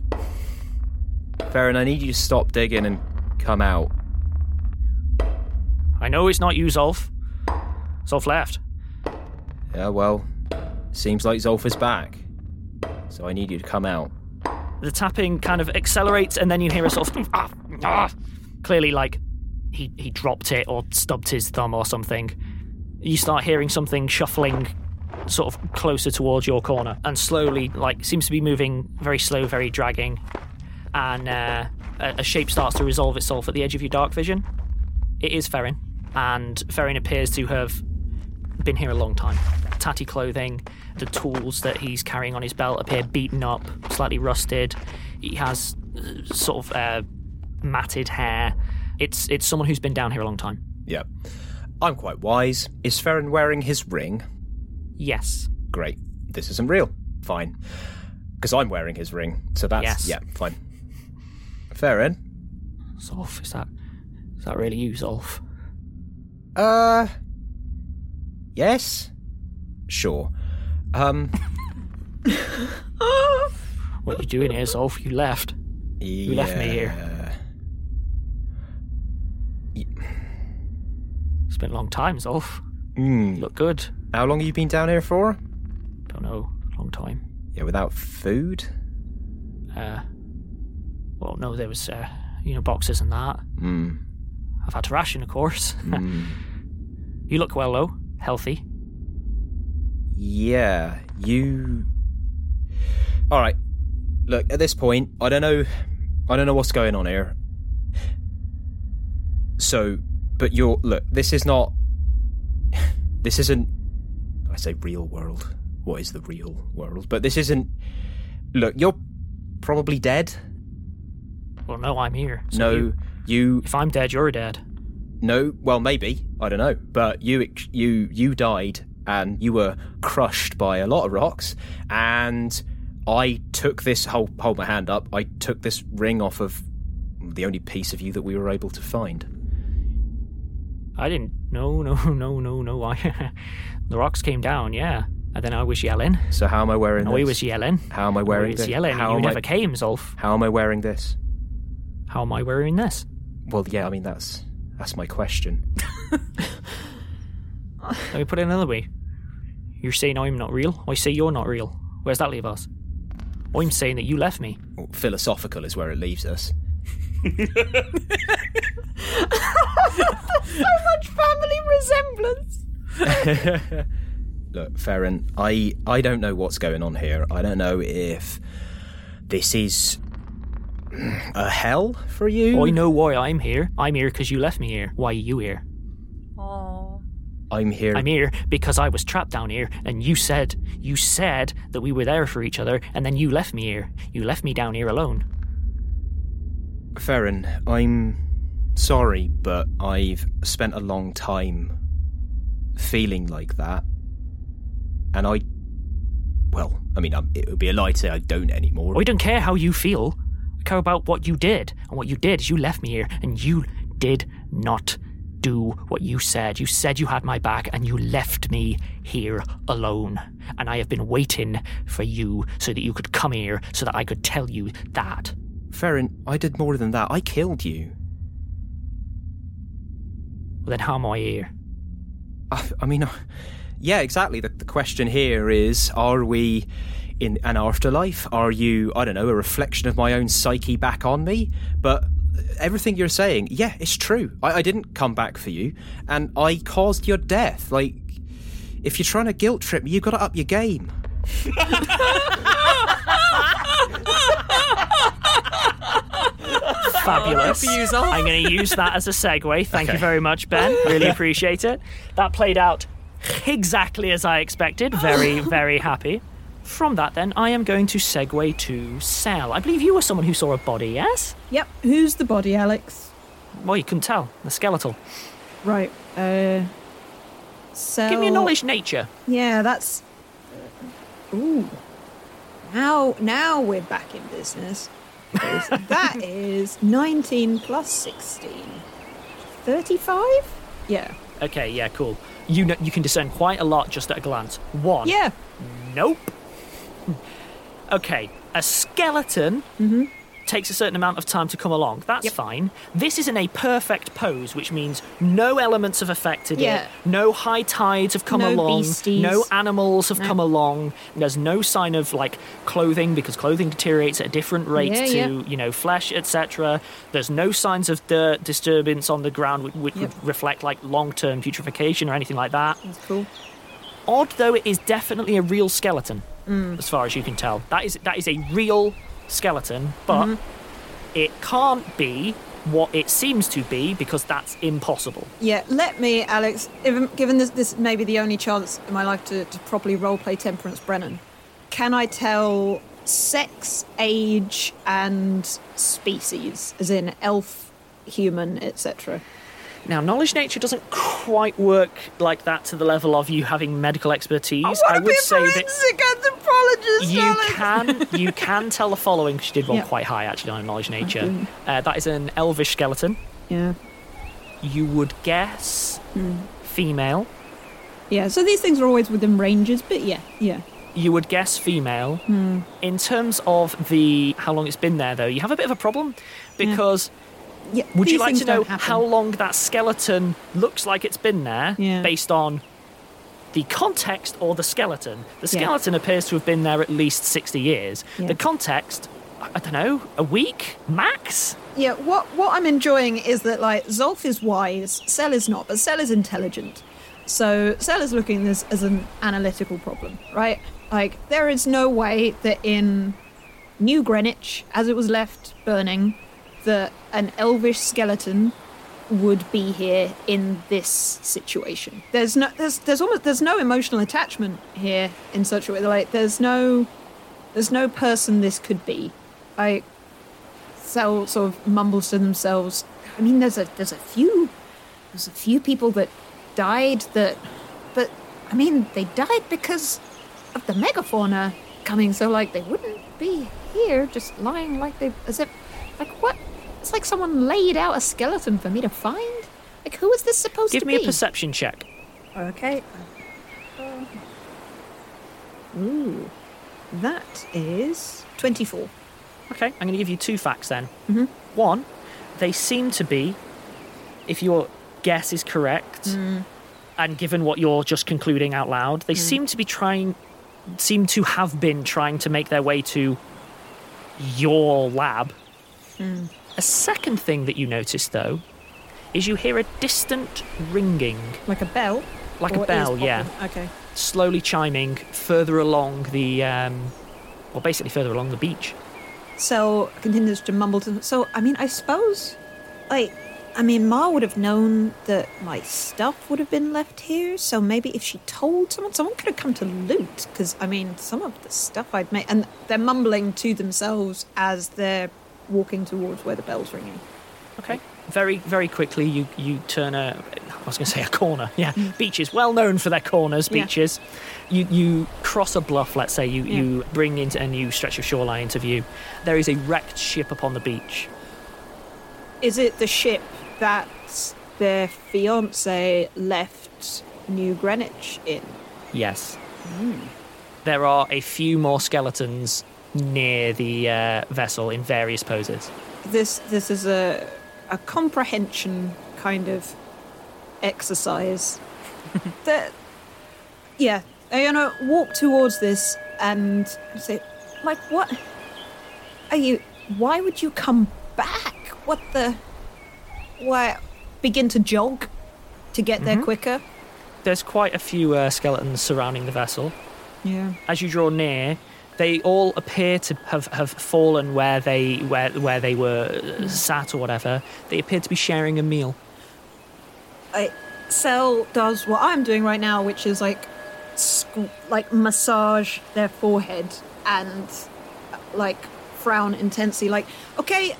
Farron, I need you to stop digging and come out. I know it's not you, Zolf. Zolf left. Yeah, well, seems like Zolf is back. So I need you to come out. The tapping kind of accelerates, and then you hear a sort of ah, ah, clearly like he he dropped it or stubbed his thumb or something. You start hearing something shuffling sort of closer towards your corner and slowly like seems to be moving very slow very dragging and uh, a, a shape starts to resolve itself at the edge of your dark vision it is Ferrin and Ferrin appears to have been here a long time tatty clothing the tools that he's carrying on his belt appear beaten up slightly rusted he has uh, sort of uh, matted hair it's it's someone who's been down here a long time Yep. I'm quite wise. Is Ferrin wearing his ring? yes Great. This isn't real. Fine. Because I'm wearing his ring. So that's. Yes. Yeah, fine. Ferrin? Zolf, is that is that really you, Zolf? Uh. Yes? Sure. Um. *laughs* What are you doing here, Zolf? You left. You left me here. It's been a long time, Zolf. You look good. How long have you been down here for? Don't know. Long time. Yeah, without food? Uh, well, no, there was, uh, you know, boxes and that. Hmm. I've had to ration, of course. *laughs* Hmm. you look well, though. Healthy. Yeah, you. All right. Look, at this point, I don't know. I don't know what's going on here. So, but you're look. This is not. *laughs* This isn't. I say real world. What is the real world? But this isn't. Look, you're probably dead. Well, no, I'm here. So no, you- you. if I'm dead, you're dead. No, well, maybe I don't know, but you you you died and you were crushed by a lot of rocks, and I took this hold hold my hand up. I took this ring off of the only piece of you that we were able to find. I didn't. No, *laughs* no, no, no, no. I, the rocks came down, yeah. And then I was yelling. So how am I wearing No, this? he was yelling. How am I wearing I this? yelling. How you never I, came, Zolf. How am I wearing this? How am I wearing this? Well, yeah, I mean that's that's my question. *laughs* Let me put it another way. You're saying I'm not real. I say you're not real. Where's that leave us? I'm saying that you left me. Well, philosophical is where it leaves us. *laughs* so much family resemblance. *laughs* Look, Farron, I I don't know what's going on here. I don't know if this is a hell for you. I know why I'm here. I'm here because you left me here. Why are you here? I'm here. I'm here because I was trapped down here, and you said you said that we were there for each other, and then you left me here. You left me down here alone. Farron, I'm sorry, but I've spent a long time feeling like that. And I. Well, I mean, um, it would be a lie to say I don't anymore. I don't care how you feel. I care about what you did. And what you did is you left me here, and you did not do what you said. You said you had my back, and you left me here alone. And I have been waiting for you so that you could come here so that I could tell you that. Farron, I did more than that. I killed you. Well, then how am I here? I, I mean, uh, yeah, exactly. The, the question here is are we in an afterlife? Are you, I don't know, a reflection of my own psyche back on me? But everything you're saying, yeah, it's true. I, I didn't come back for you, and I caused your death. Like, if you're trying to guilt trip me, you've got to up your game. *laughs* Fabulous. Good for you, Zolf. I'm going to use that as a segue. Thank you very much, Ben. Really appreciate it. That played out exactly as I expected. Very, very happy. From that, then, I am going to segue to Cel. I believe you were someone who saw a body, yes? Yep. Who's the body, Alex? Well, you couldn't tell. The skeletal. Right. Uh. So. Give me a knowledge nature. Yeah, that's. Ooh. Now, now we're back in business. *laughs* that is 19 plus 16. 35? Yeah. Okay, yeah, cool. You know, you can discern quite a lot just at a glance. One. Yeah. Nope. *laughs* Okay, a skeleton mm-hmm. takes a certain amount of time to come along. That's fine. This is in a perfect pose, which means no elements have affected Yeah. it. No high tides have come No along. beasties. No animals have No. come along. There's no sign of like clothing because clothing deteriorates at a different rate Yeah, to yeah. you know flesh, etc. There's no signs of dirt disturbance on the ground which, which Yep. would reflect like long-term putrefaction or anything like that. That's cool. Odd though it is definitely a real skeleton, Mm. as far as you can tell. That is that is a real skeleton, but Mhm. it can't be what it seems to be because that's impossible. Yeah, let me, Alex, even, given this, this may be the only chance in my life to, to properly roleplay Temperance Brennan, can I tell sex, age, and species, as in elf, human, etc.? Now, knowledge nature doesn't quite work like that to the level of you having medical expertise. I, would say that anthropologist, you Alex. can you *laughs* can tell the following. She did one Yeah. quite high actually on knowledge nature. Uh, that is an elvish skeleton. Yeah. You would guess female. Yeah, so these things are always within ranges, but yeah, yeah. You would guess female. Hmm. In terms of the how long it's been there, though, you have a bit of a problem because Yeah, would you like to know how long that skeleton looks like it's been there Yeah. based on the context or the skeleton? The Yeah. skeleton appears to have been there at least 60 years. Yeah. The context, I I don't know, a week max? Yeah, what what I'm enjoying is that like Zolf is wise, Cel is not, but Cel is intelligent. So Cel is looking at this as an analytical problem, right? Like there is no way that in New Greenwich, as it was left burning, that an elvish skeleton would be here in this situation. There's no there's there's almost there's no emotional attachment here in such a way. Like there's no there's no person this could be. I Cel sort of mumbles to themselves. I mean, there's a there's a few there's a few people that died that, but I mean, they died because of the megafauna coming. So like, they wouldn't be here just lying like they as if like what? It's like someone laid out a skeleton for me to find. Like, who is this supposed Give to be? Give me a perception check. Okay. Ooh, that is twenty-four. Okay, I'm going to give you two facts then. Mhm. One, they seem to be, if your guess is correct, Mm. and given what you're just concluding out loud, they Mm. seem to be trying, seem to have been trying to make their way to your lab. Mm. A second thing that you notice, though, is you hear a distant ringing, Like a bell. like Or a bell, yeah. Okay. slowly chiming further along the, um, well, basically further along the beach. So continues to mumble to. So I mean, I suppose, like, I mean, Ma would have known that my stuff would have been left here. So maybe if she told someone, someone could have come to loot. Because I mean, some of the stuff I'd made, and they're mumbling to themselves as they're walking towards where the bell's ringing. Okay. Very, very quickly, you you turn a. I was going to say a corner. *laughs* Yeah, beaches, well known for their corners. Mm. Yeah. Beaches. You you cross a bluff. Let's say you Yeah. you bring into a new stretch of shoreline into view. There is a wrecked ship upon the beach. Is it the ship that their fiance left New Greenwich in? Yes. There are a few more skeletons near the uh, vessel in various poses. this this is a a comprehension kind of exercise *laughs* that yeah gonna walk towards this and say like what are you why would you come back what the why begin to jog to get there Mhm. quicker There's quite a few uh, skeletons surrounding the vessel. yeah As you draw near, they all appear to have, have fallen where they where where they were uh, sat or whatever. They appear to be sharing a meal. I, Cel does what I'm doing right now, which is like, like massage their forehead and like frown intensely. Like, okay,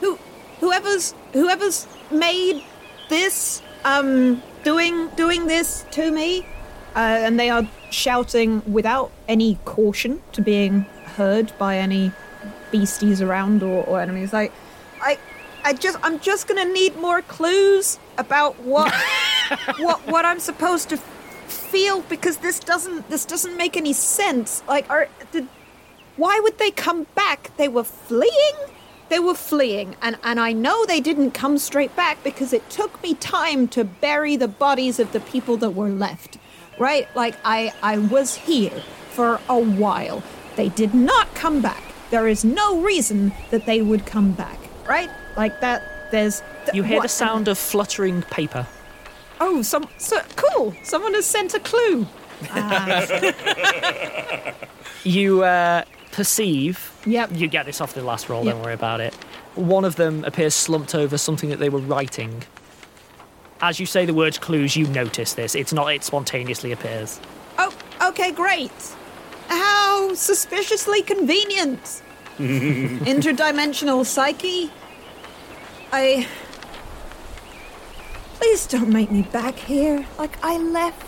who, whoever's whoever's made this, um, doing doing this to me, uh, and they are shouting without any caution to being heard by any beasties around or, or enemies. Like, I, I just, I'm just gonna need more clues about what, *laughs* what, what I'm supposed to feel because this doesn't, this doesn't make any sense. Like, are, did, why would they come back? They were fleeing. they were fleeing, and, and I know they didn't come straight back because it took me time to bury the bodies of the people that were left. Right? Like, I, I was here for a while. They did not come back. There is no reason that they would come back. Right? Like, that, there's. th- You hear what- the sound of fluttering paper. Oh, some. So, cool. Someone has sent a clue. *laughs* You uh, perceive. Yep. You get this off the last roll. Yep. Don't worry about it. One of them appears slumped over something that they were writing. As you say the words clues, you notice this. It's not. It spontaneously appears. Oh, okay, great. How suspiciously convenient. *laughs* Interdimensional psyche. I. Please don't make me back here. Like, I left.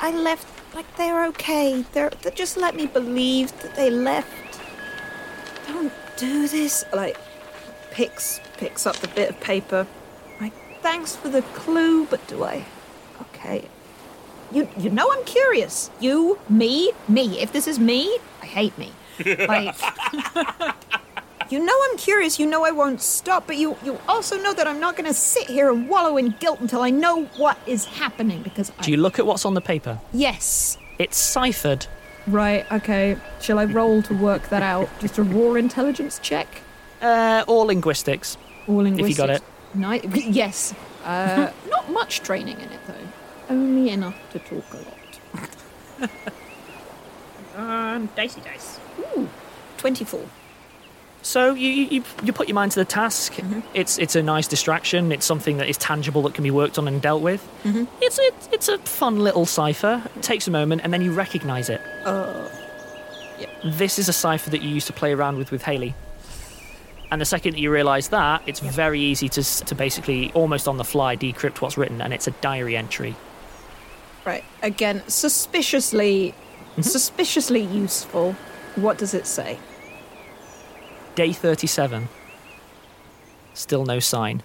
I left. Like, they're okay. They're, they just let me believe that they left. Don't do this. Like, picks picks up the bit of paper. Thanks for the clue, but do I? Okay. You you know I'm curious. You, me, me. If this is me, I hate me. Like *laughs* You know I'm curious, you know I won't stop, but you you also know that I'm not gonna sit here and wallow in guilt until I know what is happening because I Do you look at what's on the paper? Yes. It's ciphered. Right, okay. Shall I roll to work that out? Just a raw intelligence check? Uh, all linguistics. Or If you got linguistics? *laughs* Yes. Uh, not much training in it though. Only enough to talk a lot. *laughs* um, dicey dice. Ooh, 24. So you, you you- put your mind to the task. Mm-hmm. It's it's a nice distraction. It's something that is tangible that can be worked on and dealt with. Mm-hmm. It's a, it's a fun little cipher. It takes a moment and then you recognise it. Uh, This is a cipher that you used to play around with with Haley. And the second that you realise that, it's very easy to to basically almost on the fly decrypt what's written, and it's a diary entry. right. Again, suspiciously, mm-hmm. suspiciously useful. What does it say? Day 37. Still no sign.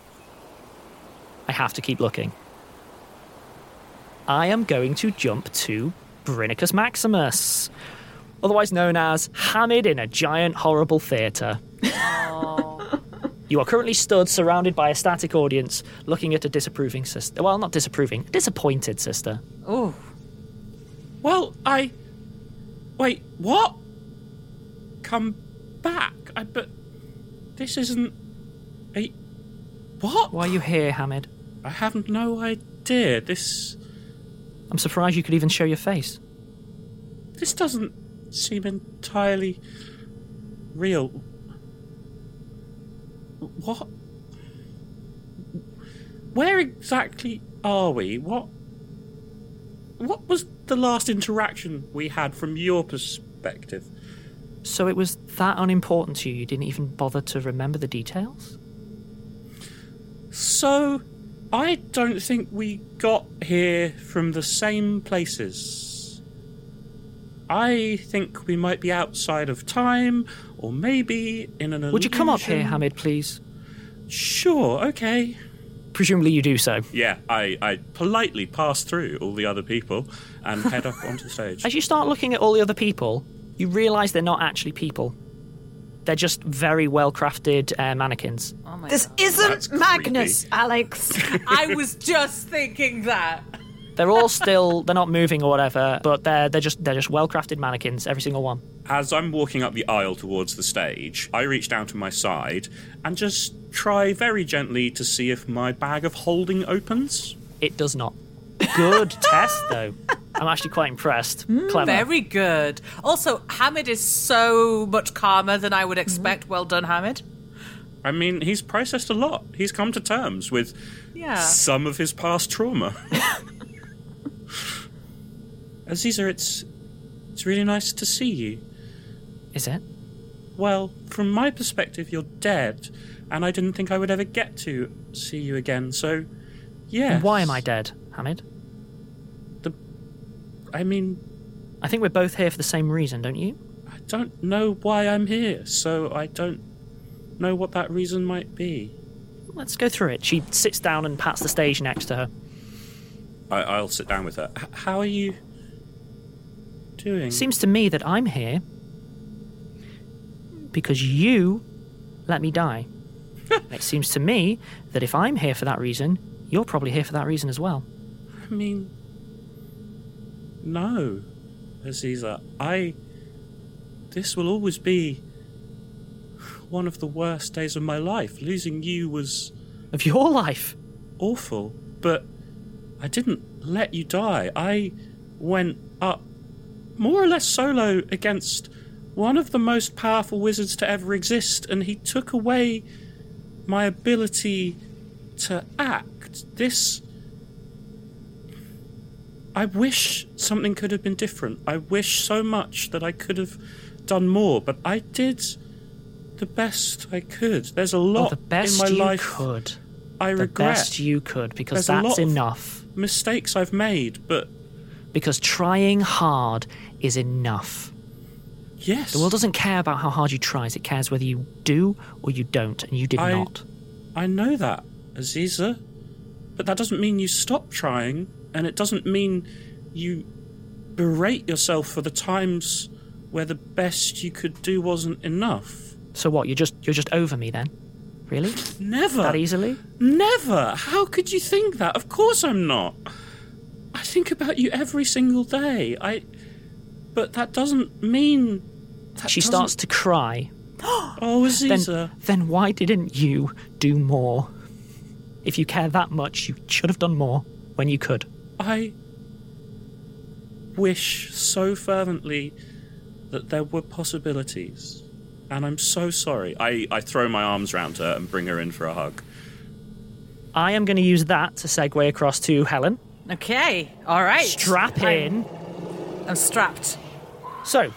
I have to keep looking. I am going to jump to Brinicus Maximus, otherwise known as Hamid in a giant horrible theatre. You are currently stood surrounded by a static audience looking at a disapproving sister. Well, not disapproving, disappointed sister. Oh. Well, I. Wait, what? Come back? I but. This isn't. A. What? Why are you here, Hamid? I have no idea. This. I'm surprised you could even show your face. This doesn't seem entirely real. What? Where exactly are we? What? What was the last interaction we had from your perspective? So it was that unimportant to you, you didn't even bother to remember the details? So, I don't think we got here from the same places. I think we might be outside of time, or maybe in an Would you come up here. Hamid, please? Sure, okay. Presumably you do so. Yeah, I, I politely pass through all the other people and head up onto the stage. *laughs* As you start looking at all the other people, you realise they're not actually people. They're just very well crafted uh, mannequins. this isn't Magnus, Alex. *laughs* I was just thinking that. They're all still *laughs* they're not moving or whatever, but they're they're just they're just well crafted mannequins, every single one. As I'm walking up the aisle towards the stage, I reach down to my side and just try very gently to see if my bag of holding opens. It does not. Good *laughs* test though. I'm actually quite impressed. Hmm, Clever. Very good. Also, Hamid is so much calmer than I would mm-hmm. expect. Well done, Hamid. I mean, he's processed a lot. He's come to terms with Yeah. some of his past trauma. *laughs* Aziza, it's it's really nice to see you. Is it? Well, from my perspective, you're dead, and I didn't think I would ever get to see you again. So, yeah. Why am I dead, Hamid? The, I mean, I think we're both here for the same reason, don't you? I don't know why I'm here, so I don't know what that reason might be. Let's go through it. She sits down and pats the stage next to her. I, I'll sit down with her. H- how are you doing? Seems to me that I'm here because you let me die. *laughs* it seems to me that if I'm here for that reason, you're probably here for that reason as well. I mean, no, Aziza. I. This will always be one of the worst days of my life. Losing you was. Of your life? Awful. But I didn't let you die. I went up more or less solo against one of the most powerful wizards to ever exist, and he took away my ability to act. This. I wish something could have been different. I wish so much that I could have done more, but I did the best I could. There's a lot oh, the best in my you life could. I the regret. best you could, because There's a that's lot of enough. mistakes I've made, but Because trying hard is enough. Yes. The world doesn't care about how hard you try, it cares whether you do or you don't, and you did I, not. I know that, Aziza. But that doesn't mean you stop trying, and it doesn't mean you berate yourself for the times where the best you could do wasn't enough. So what? You're just you're just over me then? Really? Never. That easily? Never. How could you think that? Of course I'm not. I think about you every single day. I. But that doesn't mean. That she doesn't- starts to cry. *gasps* Oh, Aziza. Then, then why didn't you do more? If you care that much, you should have done more when you could. I wish so fervently that there were possibilities. And I'm so sorry. I, I throw my arms around her and bring her in for a hug. I am going to use that to segue across to Helen. Okay, all right. Strap in. I'm, I'm strapped. So,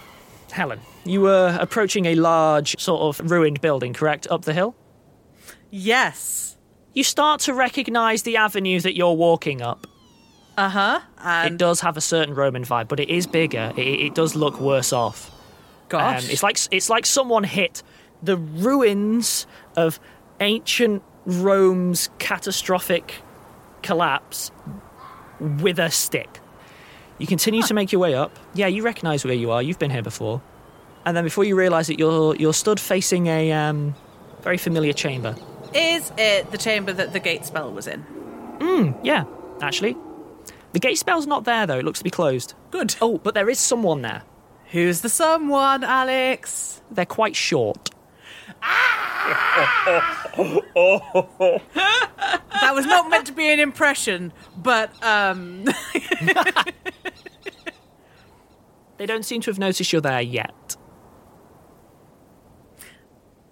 Helen, you were approaching a large, sort of ruined building, correct? Up the hill? Yes. You start to recognise the avenue that you're walking up. Uh huh. it does have a certain Roman vibe, but it is bigger. It, it does look worse off. Gosh. Um, it's like it's like someone hit the ruins of ancient Rome's catastrophic collapse with a stick. You continue to make your way up. Yeah, you recognise where you are. You've been here before. And then before you realise it, you're you're stood facing a um, very familiar chamber. Is it the chamber that the gate spell was in? Hmm. Yeah, actually, the gate spell's not there though. It looks to be closed. Good. Oh, but there is someone there. Who's the someone, Alex? They're quite short. *laughs* that was not meant to be an impression, but um *laughs* They don't seem to have noticed you're there yet.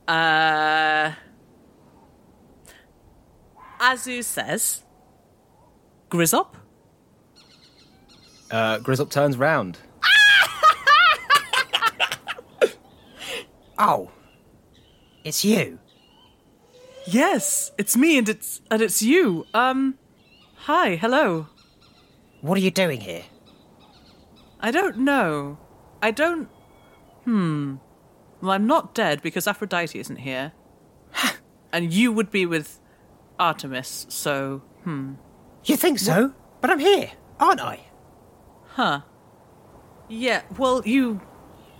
uh Azu says Grizzop? Uh, Grizzop turns round. *laughs* Oh, it's you. Yes, it's me and it's and it's you. Um hi, hello. What are you doing here? I don't know. I don't Hmm. Well, I'm not dead because Aphrodite isn't here. *sighs* and you would be with Artemis, so hmm. You think so? But I'm here, aren't I? Huh. Yeah, well, you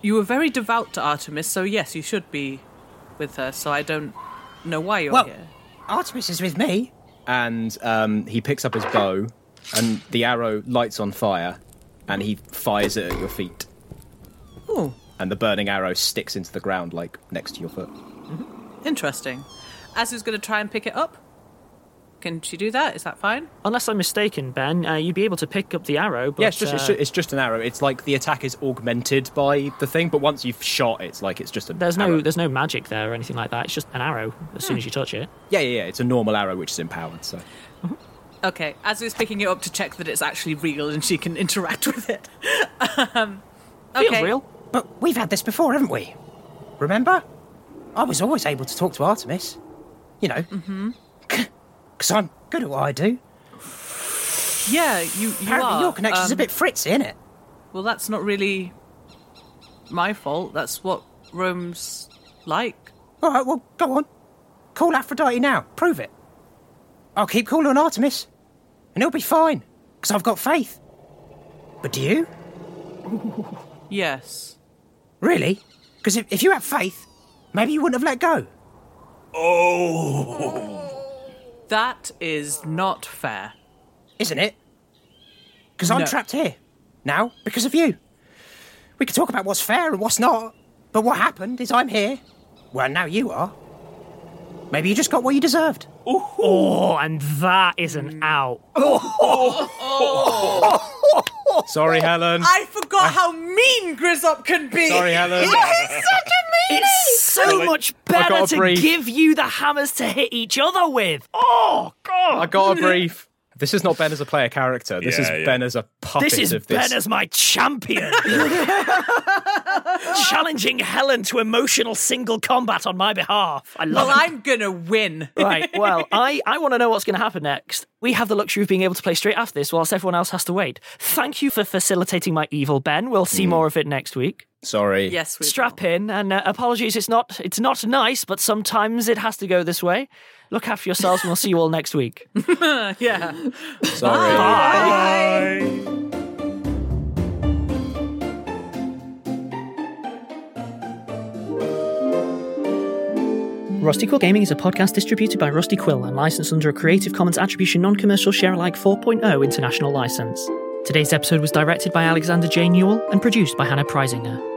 you were very devout to Artemis, so yes, you should be with her. So I don't know why you're Well- here. Artemis is with me. And um, he picks up his bow, and the arrow lights on fire, and he fires it at your feet. Ooh, And the burning arrow sticks into the ground, like next to your foot. interesting. Azu's going to try and pick it up. Can she do that? Is that fine? Unless I'm mistaken, Ben, uh, you'd be able to pick up the arrow. But, yeah, it's just, it's, uh, ju- it's just an arrow. It's like the attack is augmented by the thing, but once you've shot, it's like it's just a. there's no there's no magic there or anything like that. It's just an arrow as soon as you touch it. Yeah, yeah, yeah. It's a normal arrow which is empowered. So *laughs* Okay, Azu's picking it up to check that it's actually real and she can interact with it. *laughs* um, Feels real. But we've had this before, haven't we? Remember? I was always able to talk to Artemis. You know, Mm-hmm. *laughs* because I'm good at what I do. Yeah, you, you Apparently are. your connection's a um, bit fritzy, isn't it? Well, that's not really my fault. That's what Rome's like. All right, well, go on. Call Aphrodite now. Prove it. I'll keep calling on Artemis, and it'll be fine, because I've got faith. But do you? *laughs* Yes. Really? Because if, if you had faith, maybe you wouldn't have let go. Oh. That is not fair. Isn't it? Because I'm No. trapped here. Now, because of you. We could talk about what's fair and what's not, but what happened is I'm here. Well, now you are. Maybe you just got what you deserved. Oh, and that is an out. *laughs* Oh. *laughs* Sorry, Helen. I forgot how mean Grizzop can be. Sorry, Helen. *laughs* He's such a meanie. It's so much better to brief. give you the hammers to hit each other with. Oh, God. Oh. I got a brief. This is not Ben as a player character. This is Yeah, yeah. Ben as a puppet This is of this. Ben as my champion. *laughs* Challenging Helen to emotional single combat on my behalf. I love Well, it. I'm gonna win. Right, *laughs* well, I, I want to know what's going to happen next. We have the luxury of being able to play straight after this whilst everyone else has to wait. Thank you for facilitating my evil, Ben. We'll see more of it next week. Sorry. Yes, we Strap in, and uh, apologies, it's not it's not nice, but sometimes it has to go this way. Look after yourselves, and we'll see you all next week. *laughs* yeah. Sorry. Bye. Rusty Quill Gaming is a podcast distributed by Rusty Quill and licensed under a Creative Commons Attribution Non-Commercial Share-alike 4.0 international license. Today's episode was directed by Alexander J. Newell and produced by Hannah Preisinger.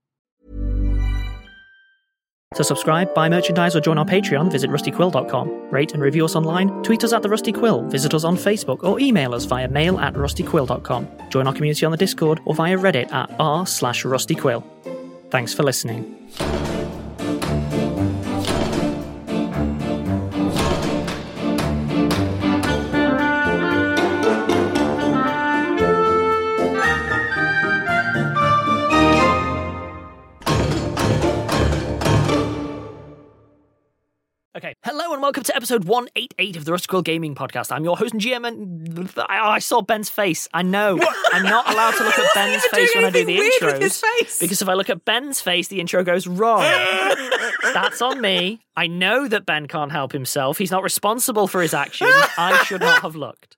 To subscribe, buy merchandise, or join our Patreon, visit rustyquill.com. Rate and review us online, tweet us at The Rusty Quill, visit us on Facebook, or email us via mail at rustyquill.com. Join our community on the Discord or via Reddit at r slash rustyquill. Thanks for listening. And welcome to episode 188 of the Rusty Quill Gaming Podcast. I'm your host and GM, and I, I saw Ben's face. I know. I'm not allowed to look at *laughs* Ben's face when I do the intros. with his face. Because if I look at Ben's face, the intro goes wrong. *laughs* That's on me. I know that Ben can't help himself. He's not responsible for his actions. *laughs* I should not have looked.